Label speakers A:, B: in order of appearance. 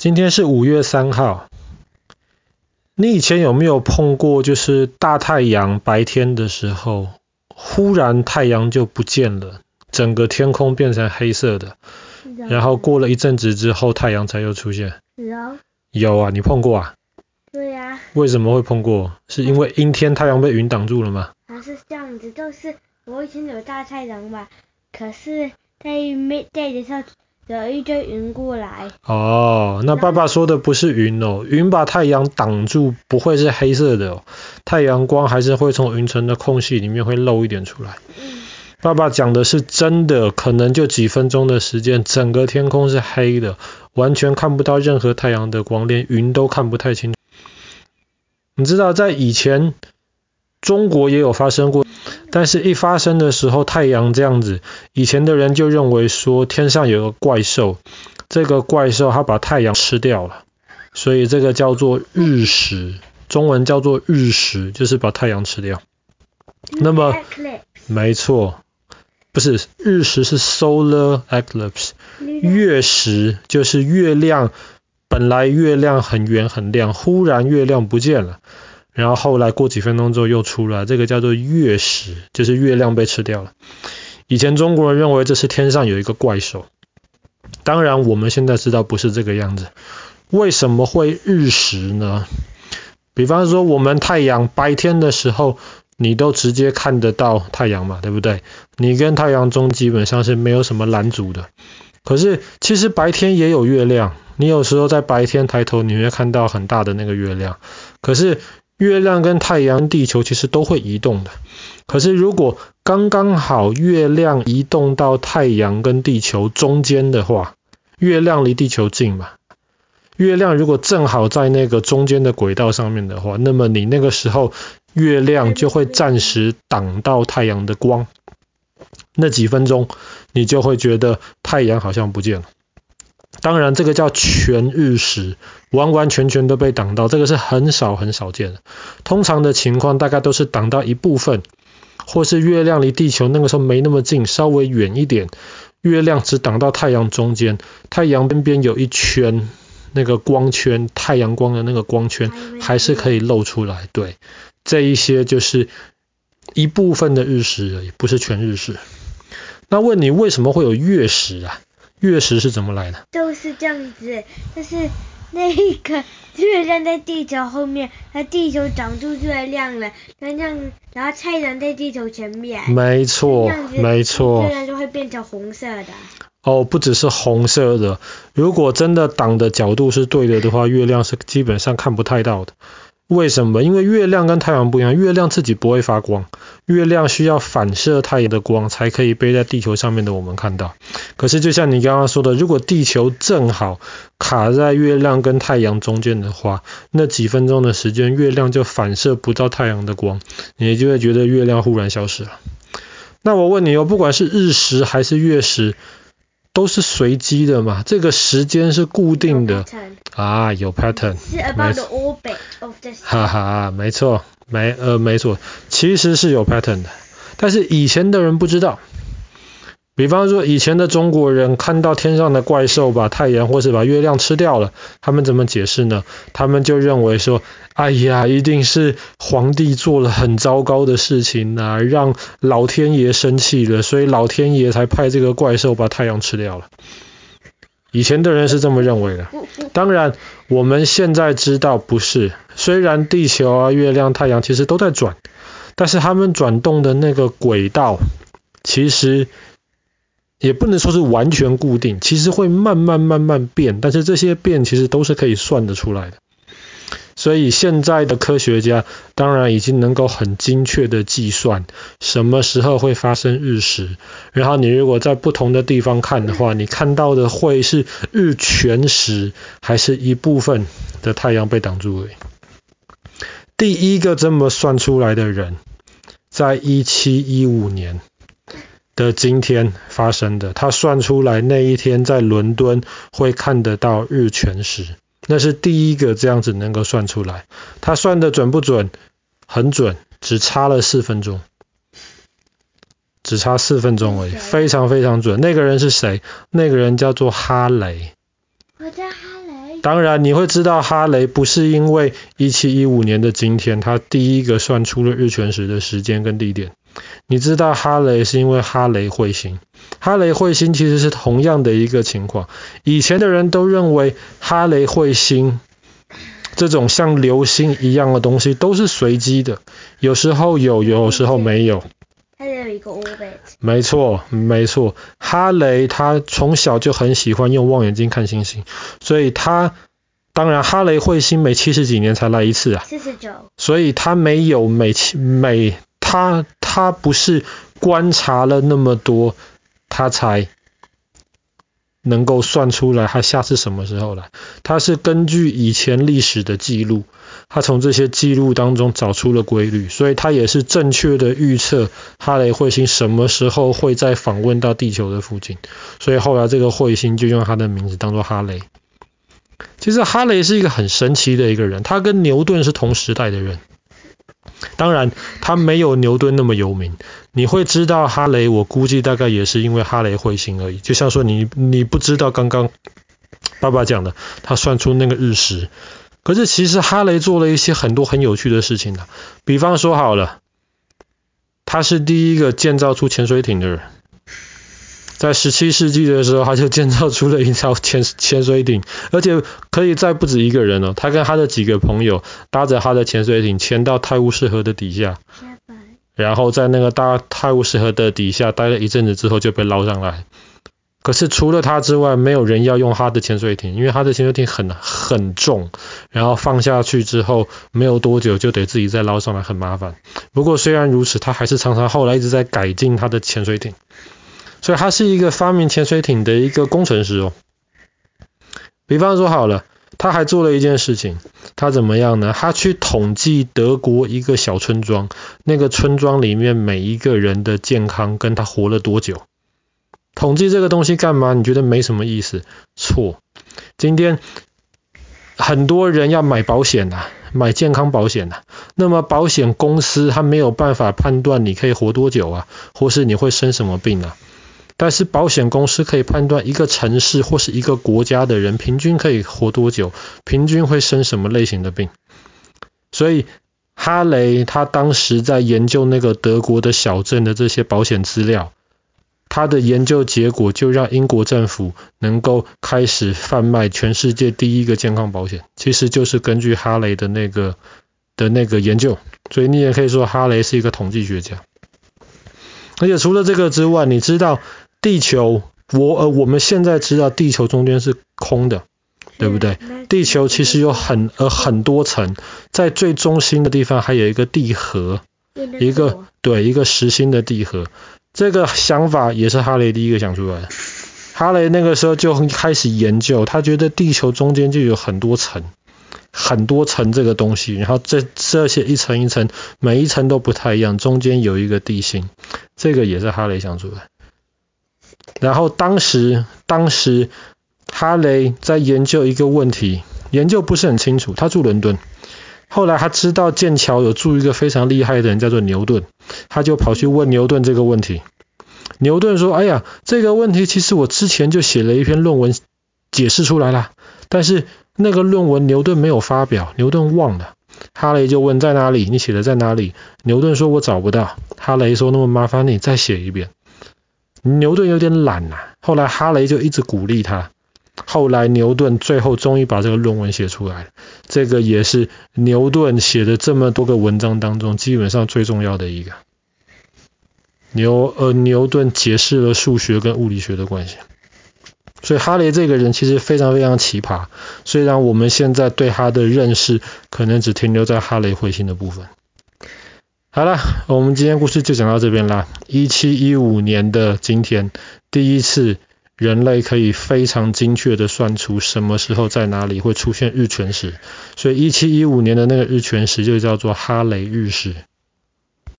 A: 今天是五月三号。你以前有没有碰过，就是大太阳白天的时候，忽然太阳就不见了，整个天空变成黑色的，然后过了一阵子之后，太阳才又出现？有。有啊，你碰过啊？
B: 对呀、啊。
A: 为什么会碰过？是因为阴天太阳被云挡住了吗？
B: 还是这样子，就是我以前有大太阳嘛，可是在 midday 的时候有一堆云过来。
A: 哦，那爸爸说的不是云哦，云把太阳挡住，不会是黑色的哦，太阳光还是会从云层的空隙里面会漏一点出来。嗯。爸爸讲的是真的，可能就几分钟的时间，整个天空是黑的，完全看不到任何太阳的光，连云都看不太清楚。你知道在以前中国也有发生过，但是一发生的时候太阳这样子，以前的人就认为说天上有个怪兽，这个怪兽它把太阳吃掉了，所以这个叫做日食，中文叫做日食，就是把太阳吃掉。那么没错，不是日食是 solar eclipse，月食就是月亮。本来月亮很圆很亮，忽然月亮不见了，然后后来过几分钟之后又出来，这个叫做月食，就是月亮被吃掉了。以前中国人认为这是天上有一个怪兽，当然我们现在知道不是这个样子。为什么会日食呢？比方说我们太阳白天的时候，你都直接看得到太阳嘛，对不对？你跟太阳中基本上是没有什么拦阻的。可是其实白天也有月亮。你有时候在白天抬头，你会看到很大的那个月亮。可是月亮跟太阳、地球其实都会移动的。可是如果刚刚好月亮移动到太阳跟地球中间的话，月亮离地球近嘛？月亮如果正好在那个中间的轨道上面的话，那么你那个时候月亮就会暂时挡到太阳的光。那几分钟，你就会觉得太阳好像不见了。当然，这个叫全日食，完完全全都被挡到，这个是很少很少见的。通常的情况大概都是挡到一部分，或是月亮离地球那个时候没那么近，稍微远一点，月亮只挡到太阳中间，太阳边边有一圈那个光圈，太阳光的那个光圈还是可以露出来。对，这一些就是一部分的日食而已，不是全日食。那问你为什么会有月食啊？月食是怎么来的？
B: 就是这样子，就是 那个月亮在地球后面，那地球长出月亮了，这样然后太阳在地球前面。
A: 没错，没错。
B: 月亮就会变成红色的。
A: 哦，不只是红色的，如果真的挡的角度是对的的话，月亮是基本上看不太到的。为什么？因为月亮跟太阳不一样，月亮自己不会发光，月亮需要反射太阳的光才可以被在地球上面的我们看到。可是就像你刚刚说的，如果地球正好卡在月亮跟太阳中间的话，那几分钟的时间，月亮就反射不到太阳的光，你就会觉得月亮忽然消失了。那我问你哦，不管是日食还是月食，都是随机的嘛？这个时间是固定的啊，有 pattern。
B: 是 about the orbit of the sun。
A: 哈哈，没错，没呃没错，其实是有 pattern 的，但是以前的人不知道。比方说，以前的中国人看到天上的怪兽把太阳或是把月亮吃掉了，他们怎么解释呢？他们就认为说，哎呀，一定是皇帝做了很糟糕的事情啊，让老天爷生气了，所以老天爷才派这个怪兽把太阳吃掉了。以前的人是这么认为的。当然，我们现在知道不是。虽然地球啊、月亮、太阳其实都在转，但是他们转动的那个轨道，其实。也不能说是完全固定，其实会慢慢慢慢变，但是这些变其实都是可以算得出来的。所以现在的科学家当然已经能够很精确的计算什么时候会发生日食，然后你如果在不同的地方看的话，你看到的会是日全食，还是一部分的太阳被挡住而已。第一个这么算出来的人，在一七一五年。的今天发生的，他算出来那一天在伦敦会看得到日全食，那是第一个这样子能够算出来。他算的准不准？很准，只差了四分钟，只差四分钟而已，非常非常准。那个人是谁？那个人叫做哈雷。
B: 我叫哈雷。
A: 当然，你会知道哈雷不是因为一七一五年的今天，他第一个算出了日全食的时间跟地点。你知道哈雷是因为哈雷彗星。哈雷彗星其实是同样的一个情况。以前的人都认为哈雷彗星这种像流星一样的东西都是随机的，有时候有，有时候没有。
B: 它有一个 orbit。
A: 没错，没错。哈雷他从小就很喜欢用望远镜看星星，所以他当然哈雷彗星每七十几年才来一次啊。
B: 四十九。
A: 所以他没有每七每他他不是观察了那么多。他才能够算出来他下次什么时候来。他是根据以前历史的记录，他从这些记录当中找出了规律，所以他也是正确的预测哈雷彗星什么时候会再访问到地球的附近。所以后来这个彗星就用他的名字当做哈雷。其实哈雷是一个很神奇的一个人，他跟牛顿是同时代的人。当然，他没有牛顿那么有名。你会知道哈雷，我估计大概也是因为哈雷彗星而已。就像说你你不知道刚刚爸爸讲的，他算出那个日食。可是其实哈雷做了一些很多很有趣的事情的。比方说好了，他是第一个建造出潜水艇的人。在十七世纪的时候，他就建造出了一条潜潜水艇，而且可以载不止一个人哦。他跟他的几个朋友搭着他的潜水艇潜到泰晤士河的底下，然后在那个大泰晤士河的底下待了一阵子之后就被捞上来。可是除了他之外，没有人要用他的潜水艇，因为他的潜水艇很很重，然后放下去之后没有多久就得自己再捞上来，很麻烦。不过虽然如此，他还是常常后来一直在改进他的潜水艇。所以他是一个发明潜水艇的一个工程师哦。比方说好了，他还做了一件事情，他怎么样呢？他去统计德国一个小村庄，那个村庄里面每一个人的健康跟他活了多久。统计这个东西干嘛？你觉得没什么意思？错。今天很多人要买保险呐，买健康保险呐，那么保险公司他没有办法判断你可以活多久啊，或是你会生什么病啊？但是保险公司可以判断一个城市或是一个国家的人平均可以活多久，平均会生什么类型的病。所以哈雷他当时在研究那个德国的小镇的这些保险资料，他的研究结果就让英国政府能够开始贩卖全世界第一个健康保险，其实就是根据哈雷的那个的那个研究。所以你也可以说哈雷是一个统计学家。而且除了这个之外，你知道？地球，我呃，我们现在知道地球中间是空的，对不对？地球其实有很呃很多层，在最中心的地方还有一个地核，一个对一个实心的地核。这个想法也是哈雷第一个想出来的。哈雷那个时候就开始研究，他觉得地球中间就有很多层，很多层这个东西，然后这这些一层一层，每一层都不太一样，中间有一个地心，这个也是哈雷想出来。然后当时，当时哈雷在研究一个问题，研究不是很清楚。他住伦敦，后来他知道剑桥有住一个非常厉害的人，叫做牛顿，他就跑去问牛顿这个问题。牛顿说：“哎呀，这个问题其实我之前就写了一篇论文解释出来了，但是那个论文牛顿没有发表，牛顿忘了。”哈雷就问：“在哪里？你写的在哪里？”牛顿说：“我找不到。”哈雷说：“那么麻烦你再写一遍。”牛顿有点懒呐、后来哈雷就一直鼓励他，后来牛顿最后终于把这个论文写出来了，这个也是牛顿写的这么多个文章当中基本上最重要的一个。牛呃牛顿解释了数学跟物理学的关系，所以哈雷这个人其实非常非常奇葩，虽然我们现在对他的认识可能只停留在哈雷彗星的部分。好了，我们今天故事就讲到这边啦。一七一五年的今天，第一次人类可以非常精确的算出什么时候在哪里会出现日全食，所以一七一五年的那个日全食就叫做哈雷日食。